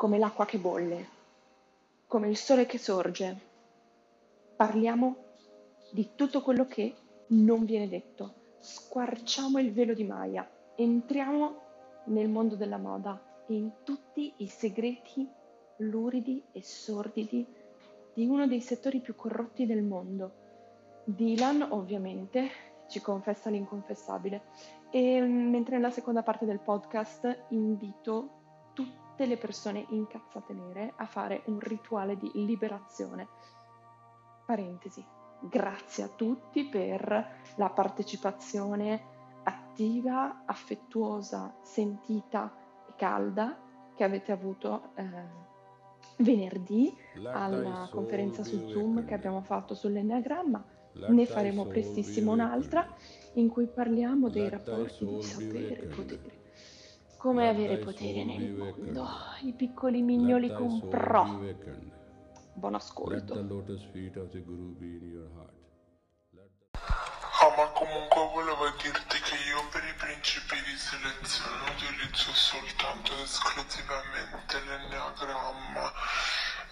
come l'acqua che bolle, come il sole che sorge. Parliamo di tutto quello che non viene detto. Squarciamo il velo di Maya, entriamo nel mondo della moda e in tutti i segreti luridi e sordidi di uno dei settori più corrotti del mondo. Dylan, ovviamente, ci confessa l'inconfessabile. E mentre nella seconda parte del podcast invito le persone incazzate nere a fare un rituale di liberazione. Parentesi. Grazie a tutti per la partecipazione attiva, affettuosa, sentita e calda che avete avuto eh, venerdì alla conferenza su Zoom che abbiamo fatto sull'enneagramma. Ne faremo prestissimo un'altra in cui parliamo dei rapporti di sapere e potere. Come avere potere nel mondo, i piccoli mignoli con pro. Buon ascolto. Ah, ma comunque volevo dirti che io per i principi di selezione utilizzo soltanto ed esclusivamente l'enneagramma.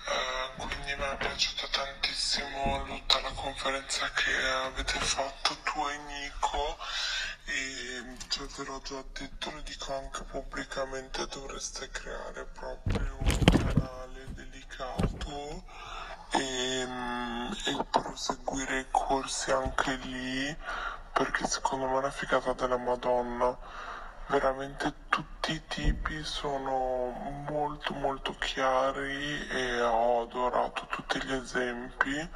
Eh, quindi mi è piaciuta tantissimo tutta la conferenza che avete fatto tu e Nico e cioè, te l'ho già detto, lo dico anche pubblicamente, dovreste creare proprio un canale dedicato e, e proseguire i corsi anche lì perché secondo me è una figata della Madonna. Veramente tutti i tipi sono molto molto chiari e ho adorato tutti gli esempi.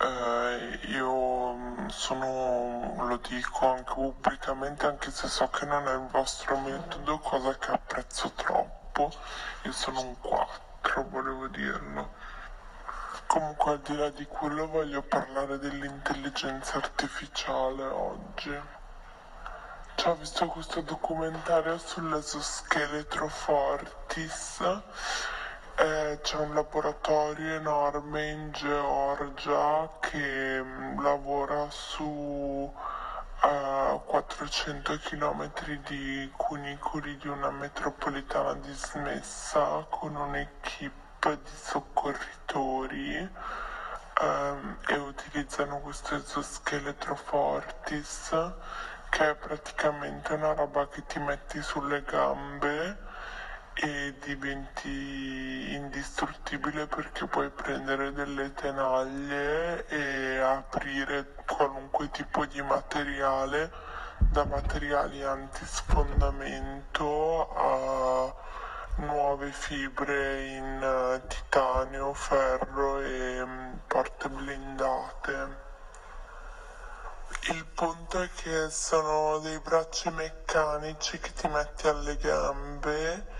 Eh, io sono, lo dico anche pubblicamente, anche se so che non è il vostro metodo, cosa che apprezzo troppo. Io sono un 4, volevo dirlo. Comunque al di là di quello voglio parlare dell'intelligenza artificiale oggi. Cioè, ho visto questo documentario sull'esoscheletro Fortis. Eh, c'è un laboratorio enorme in Georgia che mh, lavora su a 400 km di cunicoli di una metropolitana dismessa con un'equipe di soccorritori um, e utilizzano questo esoscheletro fortis che è praticamente una roba che ti metti sulle gambe e diventi indistruttibile perché puoi prendere delle tenaglie e aprire qualunque tipo di materiale da materiali antisfondamento a nuove fibre in uh, titanio, ferro e um, porte blindate. Il punto è che sono dei bracci meccanici che ti metti alle gambe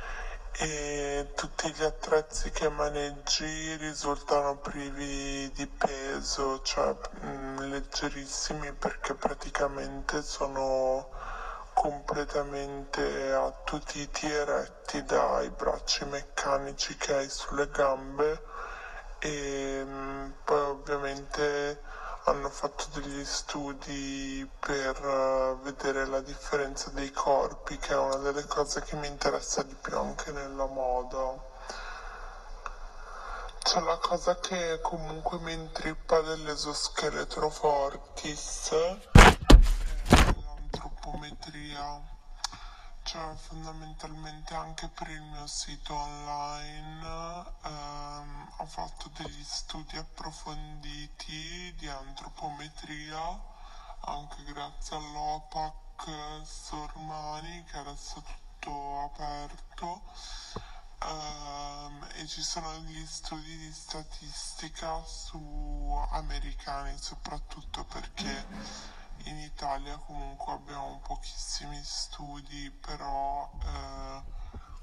e tutti gli attrezzi che maneggi risultano privi di peso, cioè mh, mm, leggerissimi perché praticamente sono completamente attutiti e retti dai bracci meccanici che hai sulle gambe e mm, poi ovviamente hanno fatto degli studi per uh, vedere la differenza dei corpi che è una delle cose che mi interessa di più anche nella moda. C'è la cosa che comunque mi intrippa dell'esoscheletro fortis l'antropometria, cioè fondamentalmente anche per il mio sito online ehm, ho fatto degli studi approfonditi di antropometria anche grazie all'OPAC Sormani che adesso è tutto aperto. Um, e ci sono degli studi di statistica su americani soprattutto perché in Italia comunque abbiamo pochissimi studi, però eh,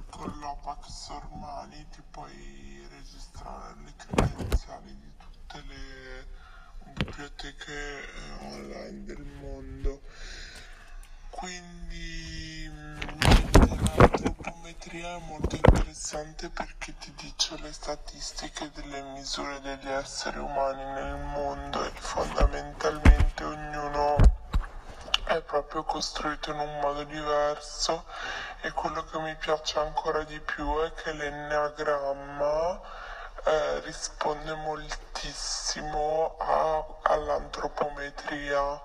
con l'OPAC Sormani ti puoi registrare le credenziali di tutte le biblioteche eh, online del mondo. Quindi l'antropometria è molto interessante perché ti dice le statistiche delle misure degli esseri umani nel mondo e fondamentalmente ognuno è proprio costruito in un modo diverso e quello che mi piace ancora di più è che l'enneagramma eh, risponde moltissimo a, all'antropometria,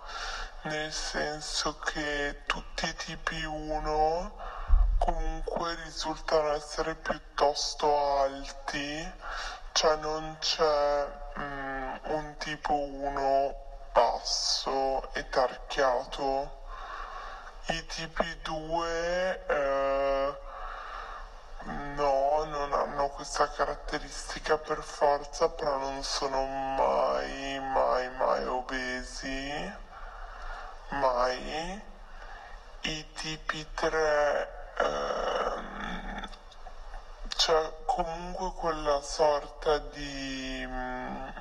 nel senso che tutti i tipi 1 comunque risultano essere piuttosto alti, cioè non c'è mm, un tipo 1 basso e tarchiato. I tipi 2 eh, no, non hanno questa caratteristica per forza, però non sono mai, mai, mai obesi, mai. I tipi 3 ehm, c'è comunque quella sorta di mh,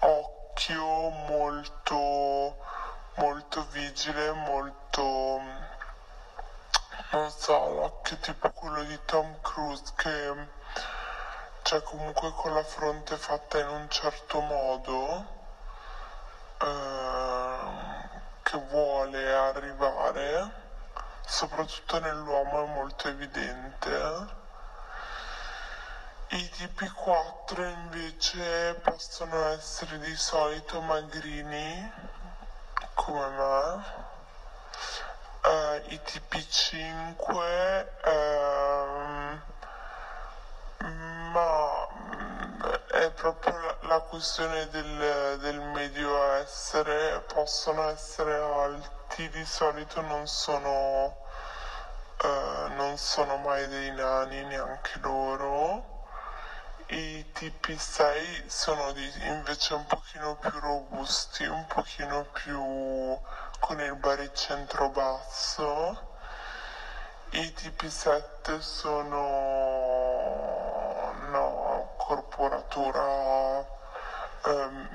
occhio molto molto vigile molto non so l'occhio tipo quello di Tom Cruise che c'è comunque con la fronte fatta in un certo modo eh, che vuole arrivare soprattutto nell'uomo è molto evidente. I tipi 4 invece possono essere di solito magrini, come me. Uh, I tipi 5, uh, ma mm, è proprio la, la questione del, del medio essere, possono essere alti di solito non sono, uh, non sono mai dei nani neanche loro. I tipi 6 sono di, invece un pochino più robusti, un pochino più con il baricentro basso. I tipi 7 sono no, corporatura um,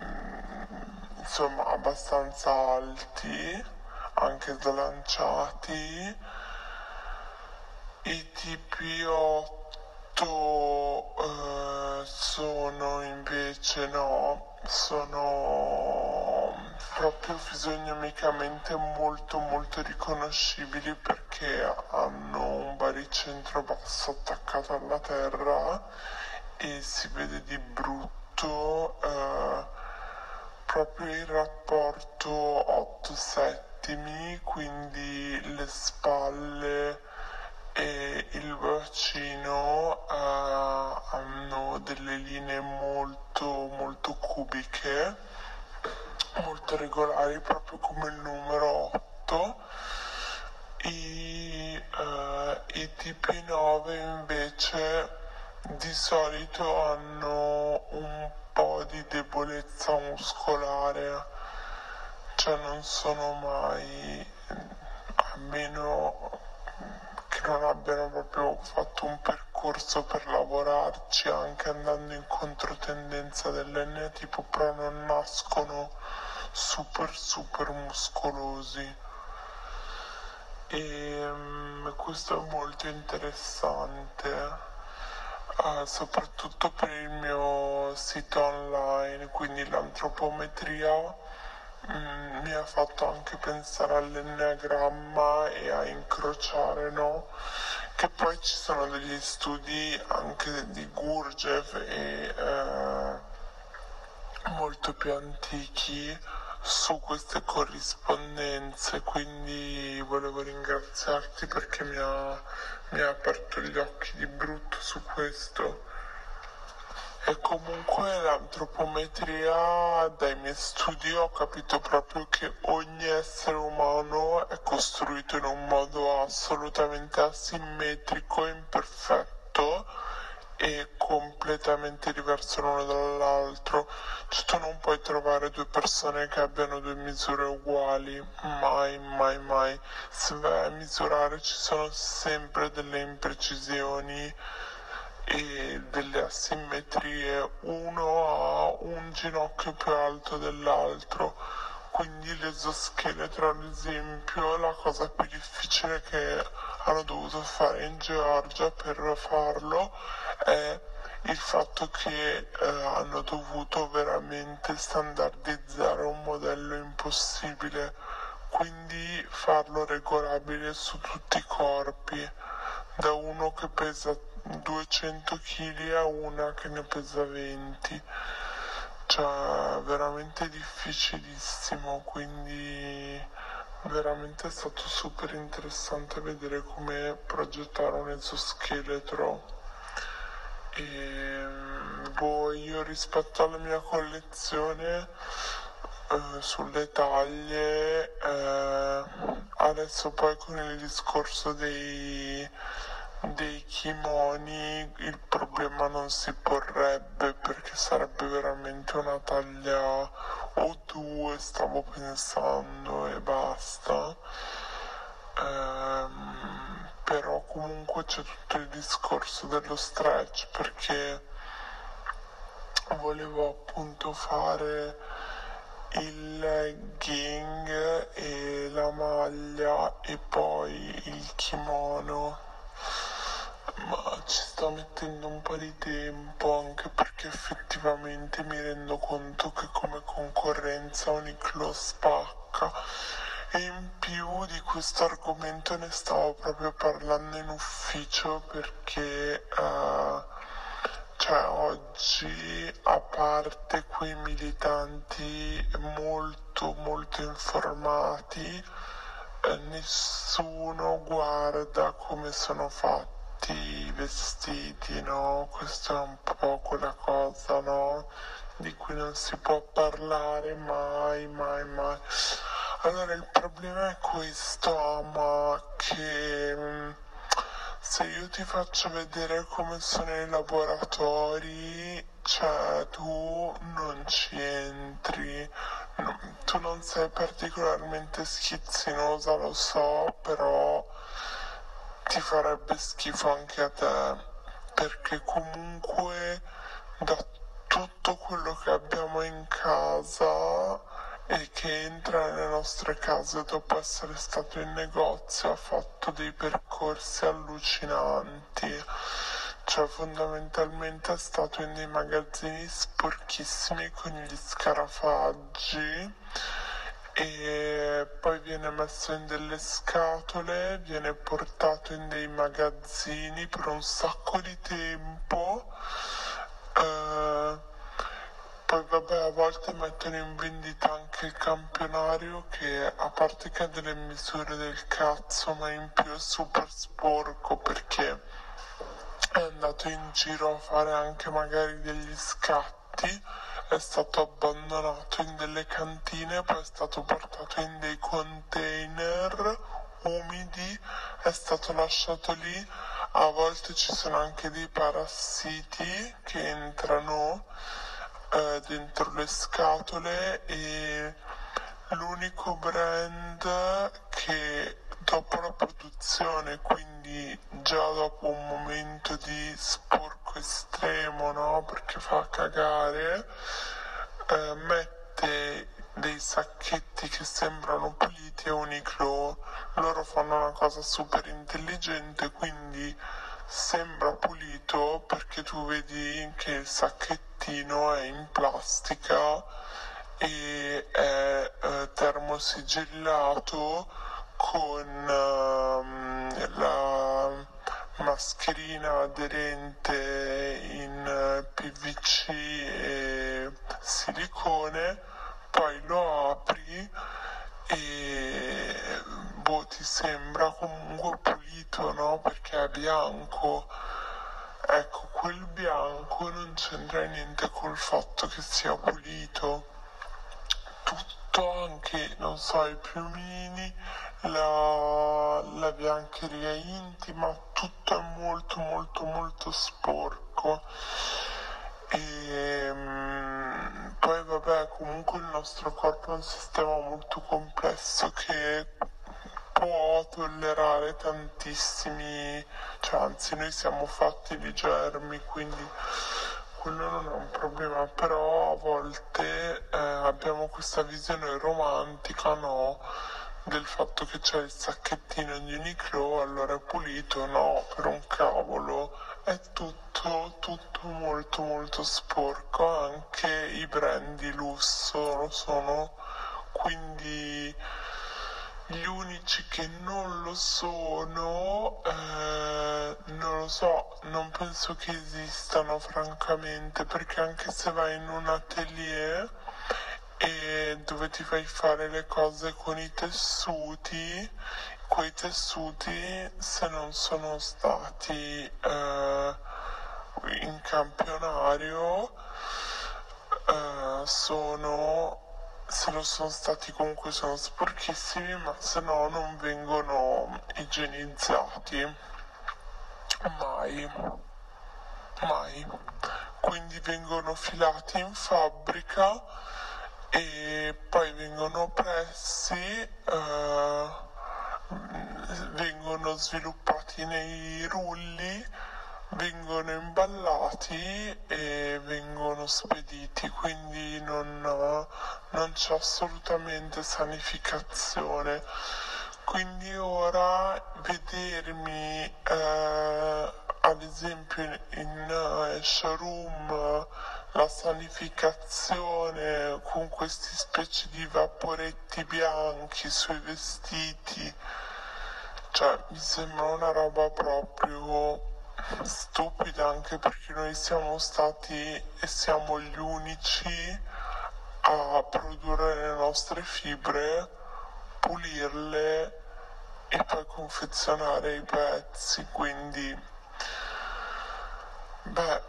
insomma abbastanza alti anche slanciati. I tipi 8 eh, sono invece no, sono proprio fisionomicamente molto molto riconoscibili perché hanno un baricentro basso attaccato alla terra e si vede di brutto eh, proprio il rapporto 8-7 attimi, quindi le spalle e il bacino uh, hanno delle linee molto molto cubiche, molto regolari, proprio come il numero 8. I, uh, i tipi 9 invece di solito hanno un po' di debolezza muscolare cioè non sono mai, a meno che non abbiano proprio fatto un percorso per lavorarci anche andando in controtendenza dell'N tipo, però non nascono super super muscolosi. E um, questo è molto interessante. Uh, soprattutto per il mio sito online, quindi l'antropometria Mm, mi ha fatto anche pensare all'enneagramma e a incrociare, no? Che poi ci sono degli studi anche di Gurdjieff e eh, molto più antichi su queste corrispondenze, quindi volevo ringraziarti perché mi ha, mi ha aperto gli occhi di brutto su questo. E comunque l'antropometria dai miei studi ho capito proprio che ogni essere umano è costruito in un modo assolutamente asimmetrico, imperfetto e completamente diverso l'uno dall'altro. Tu non puoi trovare due persone che abbiano due misure uguali, mai, mai, mai. Se vai a misurare ci sono sempre delle imprecisioni e delle asimmetrie, uno ha un ginocchio più alto dell'altro, quindi l'esoscheletro ad esempio la cosa più difficile che hanno dovuto fare in Georgia per farlo è il fatto che eh, hanno dovuto veramente standardizzare un modello impossibile, quindi farlo regolabile su tutti i corpi da uno che pesa 200 kg a una che ne pesa 20 cioè veramente difficilissimo quindi veramente è stato super interessante vedere come progettare un esoscheletro e boh io rispetto alla mia collezione eh, sulle taglie eh, adesso poi con il discorso dei dei kimoni il problema non si porrebbe perché sarebbe veramente una taglia o due stavo pensando e basta. Ehm, però comunque c'è tutto il discorso dello stretch perché volevo appunto fare il legging e la maglia e poi il kimono ma ci sto mettendo un po' di tempo anche perché effettivamente mi rendo conto che come concorrenza Uniqlo spacca. E in più di questo argomento ne stavo proprio parlando in ufficio perché uh, cioè oggi a parte quei militanti molto molto informati eh, nessuno guarda come sono fatti i vestiti, no? Questa è un po' quella cosa, no? Di cui non si può parlare mai, mai, mai. Allora il problema è questo, ma che mm, se io ti faccio vedere come sono i laboratori, cioè tu non ci entri, no, tu non sei particolarmente schizzinosa, lo so, però ti farebbe schifo anche a te, perché comunque da tutto quello che abbiamo in casa e che entra nelle nostre case dopo essere stato in negozio ha fatto dei percorsi allucinanti. Cioè fondamentalmente è stato in dei magazzini sporchissimi con gli scarafaggi e poi viene messo in delle scatole, viene portato in dei magazzini per un sacco di tempo. Eh, poi vabbè a volte mettono in vendita anche il campionario che a parte che ha delle misure del cazzo ma in più è super sporco perché è andato in giro a fare anche magari degli scatti è stato abbandonato in delle cantine, poi è stato portato in dei container umidi, è stato lasciato lì. A volte ci sono anche dei parassiti che entrano eh, dentro le scatole e l'unico brand che dopo la produzione, quindi già dopo un momento di sporco estremo, no? Perché fa cagare, eh, mette dei sacchetti che sembrano puliti e Uniqlo loro fanno una cosa super intelligente quindi sembra pulito perché tu vedi che il sacchettino è in plastica e è eh, termosigillato con uh, la mascherina aderente in uh, PVC e silicone, poi lo apri e boh, ti sembra comunque pulito, no? Perché è bianco. Ecco, quel bianco non c'entra niente col fatto che sia pulito. Tutto anche, non so, i piumini la, la biancheria intima, tutto è molto molto molto sporco. E um, poi vabbè, comunque il nostro corpo è un sistema molto complesso che può tollerare tantissimi, cioè anzi noi siamo fatti di germi, quindi quello non è un problema, però a volte eh, abbiamo questa visione romantica, no? del fatto che c'è il sacchettino di Uniqlo, allora è pulito, no, per un cavolo, è tutto, tutto molto molto sporco, anche i brand di lusso lo sono, quindi gli unici che non lo sono, eh, non lo so, non penso che esistano francamente, perché anche se vai in un atelier e dove ti fai fare le cose con i tessuti, quei tessuti se non sono stati eh, in campionario eh, sono se lo sono stati comunque sono sporchissimi ma se no non vengono igienizzati mai. Mai. Quindi vengono filati in fabbrica e poi vengono pressi eh, vengono sviluppati nei rulli vengono imballati e vengono spediti, quindi non, non c'è assolutamente sanificazione. Quindi ora vedermi eh, ad esempio in uh, showroom la sanificazione con questi specie di vaporetti bianchi sui vestiti, cioè mi sembra una roba proprio stupida anche perché noi siamo stati e siamo gli unici a produrre le nostre fibre, pulirle e poi confezionare i pezzi, quindi beh,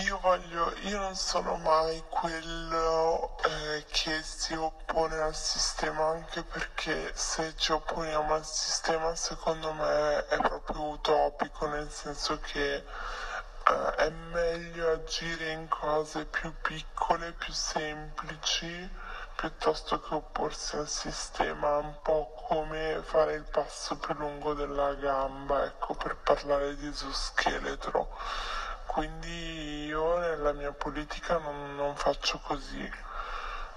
io voglio, io non sono mai quello eh, che si oppone al sistema, anche perché se ci opponiamo al sistema secondo me è proprio utopico, nel senso che eh, è meglio agire in cose più piccole, più semplici, piuttosto che opporsi al sistema, un po' come fare il passo più lungo della gamba, ecco, per parlare di esoscheletro quindi io nella mia politica non, non faccio così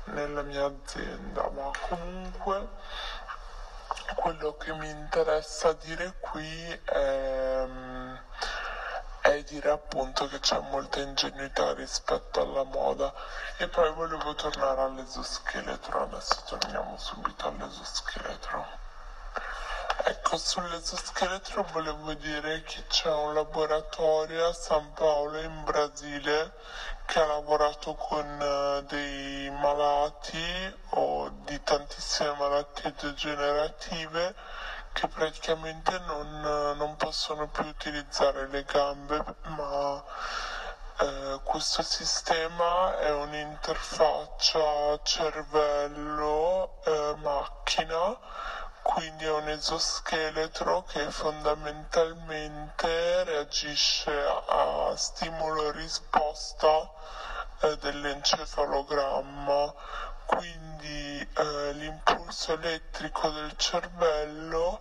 nella mia azienda, ma comunque quello che mi interessa dire qui è, è, dire appunto che c'è molta ingenuità rispetto alla moda e poi volevo tornare all'esoscheletro, adesso torniamo subito all'esoscheletro. Ecco, sull'esoscheletro volevo dire che c'è un laboratorio a San Paolo in Brasile che ha lavorato con uh, dei malati o di tantissime malattie degenerative che praticamente non, non possono più utilizzare le gambe, ma eh, questo sistema è un'interfaccia cervello-macchina quindi è un esoscheletro che fondamentalmente reagisce a stimolo-risposta eh, dell'encefalogramma, quindi eh, l'impulso elettrico del cervello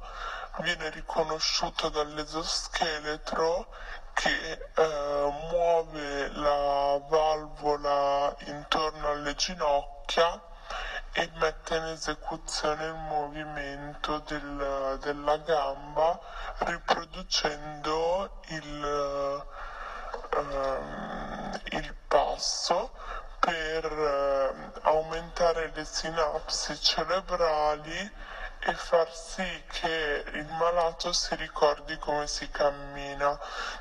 viene riconosciuto dall'esoscheletro che eh, muove la valvola intorno alle ginocchia e mette in esecuzione il movimento del, della gamba riproducendo il, um, il passo per uh, aumentare le sinapsi cerebrali e far sì che il malato si ricordi come si cammina.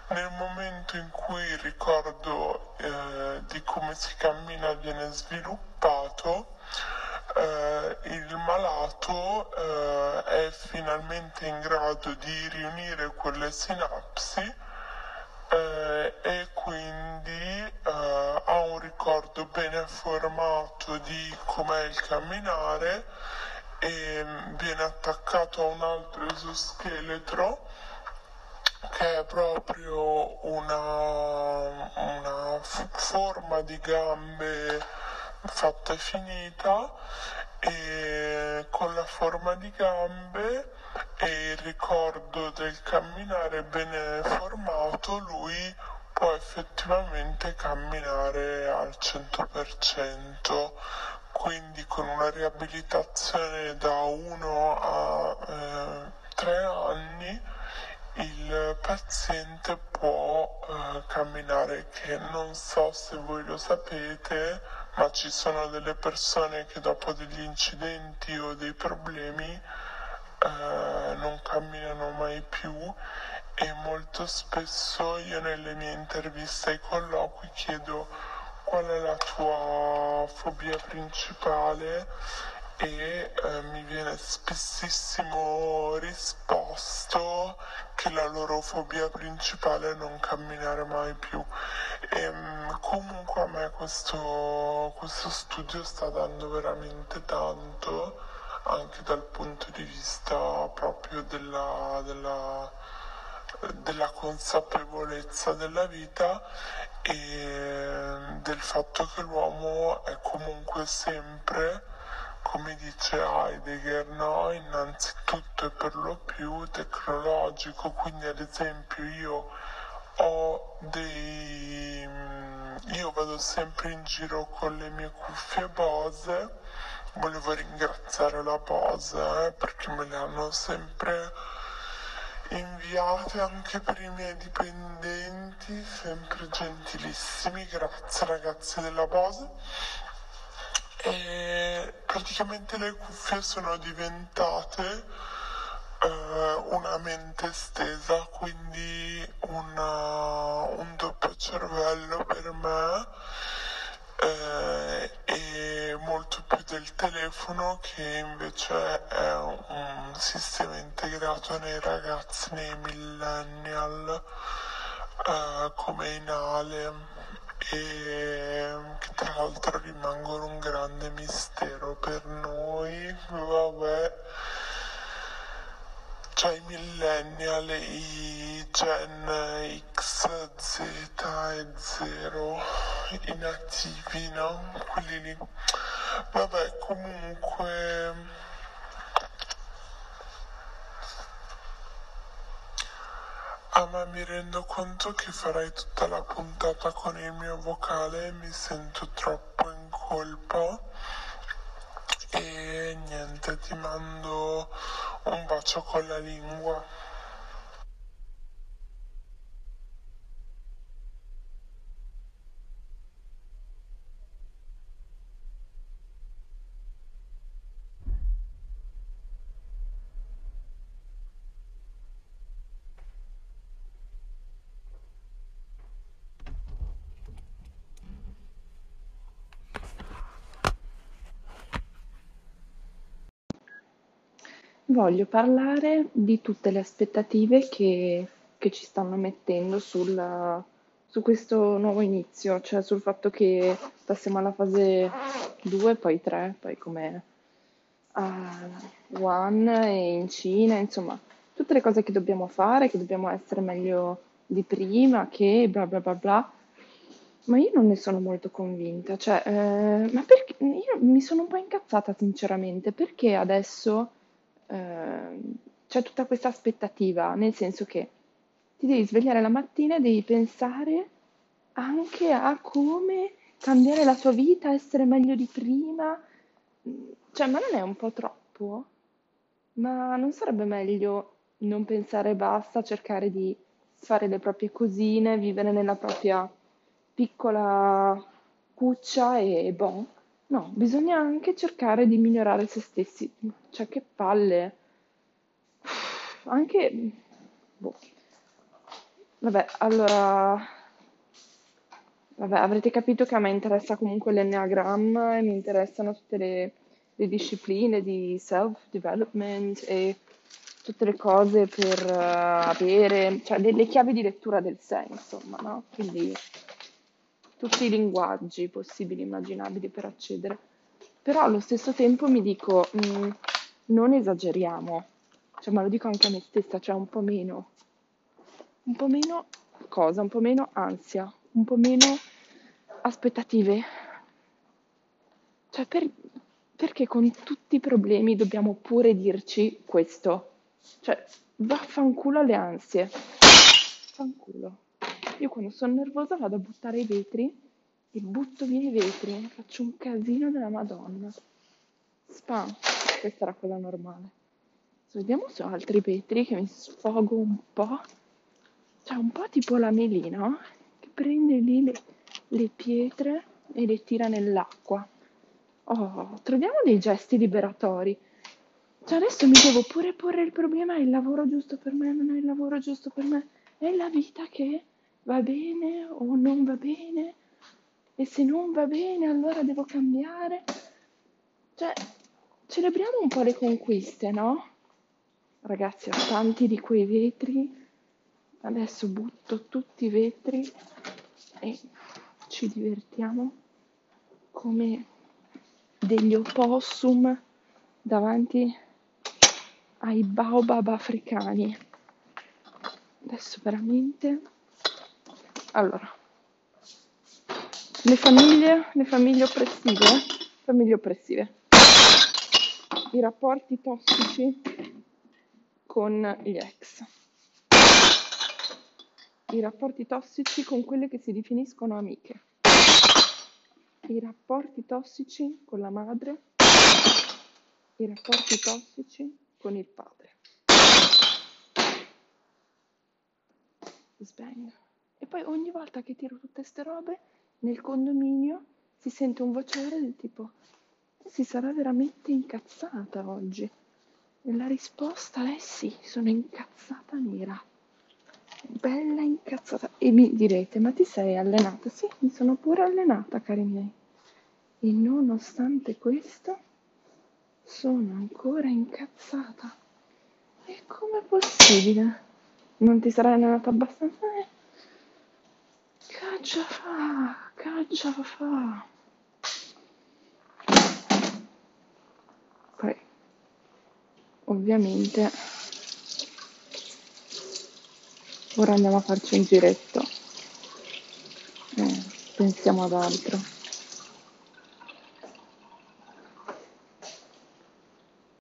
Nel momento in cui il ricordo eh, di come si cammina viene sviluppato, eh, il malato eh, è finalmente in grado di riunire quelle sinapsi eh, e quindi eh, ha un ricordo bene formato di com'è il camminare e viene attaccato a un altro esoscheletro che è proprio una, una forma di gambe fatta e finita e con la forma di gambe e il ricordo del camminare bene formato lui può effettivamente camminare al 100% quindi con una riabilitazione da 1 a eh, 3 anni il paziente può eh, camminare che non so se voi lo sapete ma ci sono delle persone che dopo degli incidenti o dei problemi eh, non camminano mai più e molto spesso io nelle mie interviste ai colloqui chiedo qual è la tua fobia principale e eh, mi viene spessissimo risposto che la loro fobia principale è non camminare mai più. E, ehm, comunque a me questo, questo studio sta dando veramente tanto anche dal punto di vista proprio della, della, della consapevolezza della vita e del fatto che l'uomo è comunque sempre come dice Heidegger, no? innanzitutto e per lo più tecnologico, quindi ad esempio io ho dei... io vado sempre in giro con le mie cuffie Bose, volevo ringraziare la Bose eh, perché me le hanno sempre inviate anche per i miei dipendenti, sempre gentilissimi, grazie ragazzi della Bose. E praticamente le cuffie sono diventate eh, una mente estesa, quindi una, un doppio cervello per me eh, e molto più del telefono che invece è un sistema integrato nei ragazzi, nei millennial eh, come in Ale e che tra l'altro rimangono un grande mistero per noi, vabbè. Cioè i millennial, i gen X, Z e 0, i nativi, no? Quelli lì. Vabbè, comunque Ah, ma mi rendo conto che farai tutta la puntata con il mio vocale e mi sento troppo in colpa. E niente, ti mando un bacio con la lingua. Voglio parlare di tutte le aspettative che, che ci stanno mettendo sul, su questo nuovo inizio, cioè sul fatto che passiamo alla fase 2, poi 3, poi come a Wuhan e in Cina, insomma, tutte le cose che dobbiamo fare, che dobbiamo essere meglio di prima, che bla bla bla bla. Ma io non ne sono molto convinta, cioè, eh, ma perché io mi sono un po' incazzata sinceramente, perché adesso eh, c'è tutta questa aspettativa, nel senso che ti devi svegliare la mattina e devi pensare anche a come cambiare la tua vita, essere meglio di prima. Cioè, ma non è un po' troppo? Ma non sarebbe meglio non pensare basta, cercare di fare le proprie cosine, vivere nella propria piccola cuccia e boh. No, bisogna anche cercare di migliorare se stessi. Cioè, che palle. Anche... Boh. Vabbè, allora... Vabbè, avrete capito che a me interessa comunque l'enneagramma e mi interessano tutte le, le discipline di self-development e tutte le cose per uh, avere, cioè le, le, chiavi di lettura del sé, insomma, no? Quindi tutti i linguaggi possibili e immaginabili per accedere. Però allo stesso tempo mi dico, mh, mm, non esageriamo, cioè, ma lo dico anche a me stessa, cioè un po' meno, un po' meno cosa, un po' meno ansia, un po' meno aspettative. Cioè, per, perché con tutti i problemi dobbiamo pure dirci questo? Cioè, vaffanculo alle ansie. Fanculo. Io quando sono nervosa vado a buttare i vetri e butto via i vetri, faccio un casino della Madonna. Spam, questa è la cosa normale. Vediamo su altri vetri che mi sfogo un po'. C'è un po' tipo la melina che prende lì le, le pietre e le tira nell'acqua. Oh, troviamo dei gesti liberatori. Cioè adesso mi devo pure porre il problema, è il lavoro giusto per me, non è il lavoro giusto per me, è la vita che va bene o non va bene, e se non va bene allora devo cambiare. Cioè, celebriamo un po' le conquiste, no? Ragazzi, ho tanti di quei vetri, adesso butto tutti i vetri e ci divertiamo come degli opossum davanti ai baobab africani. Adesso veramente... Allora, le famiglie, le famiglie oppressive, famiglie oppressive, i rapporti tossici con gli ex, i rapporti tossici con quelle che si definiscono amiche, i rapporti tossici con la madre, i rapporti tossici con il padre. Sbang. E poi ogni volta che tiro tutte queste robe nel condominio si sente un vociare del tipo si sarà veramente incazzata oggi. E la risposta è sì, sono incazzata nera. Bella incazzata. E mi direte, ma ti sei allenata? Sì, mi sono pure allenata, cari miei. E nonostante questo sono ancora incazzata. E com'è possibile? Non ti sarai allenata abbastanza? Eh? Caccia fa, caccia fa. Poi, ovviamente, ora andiamo a farci un giretto. Eh, pensiamo ad altro.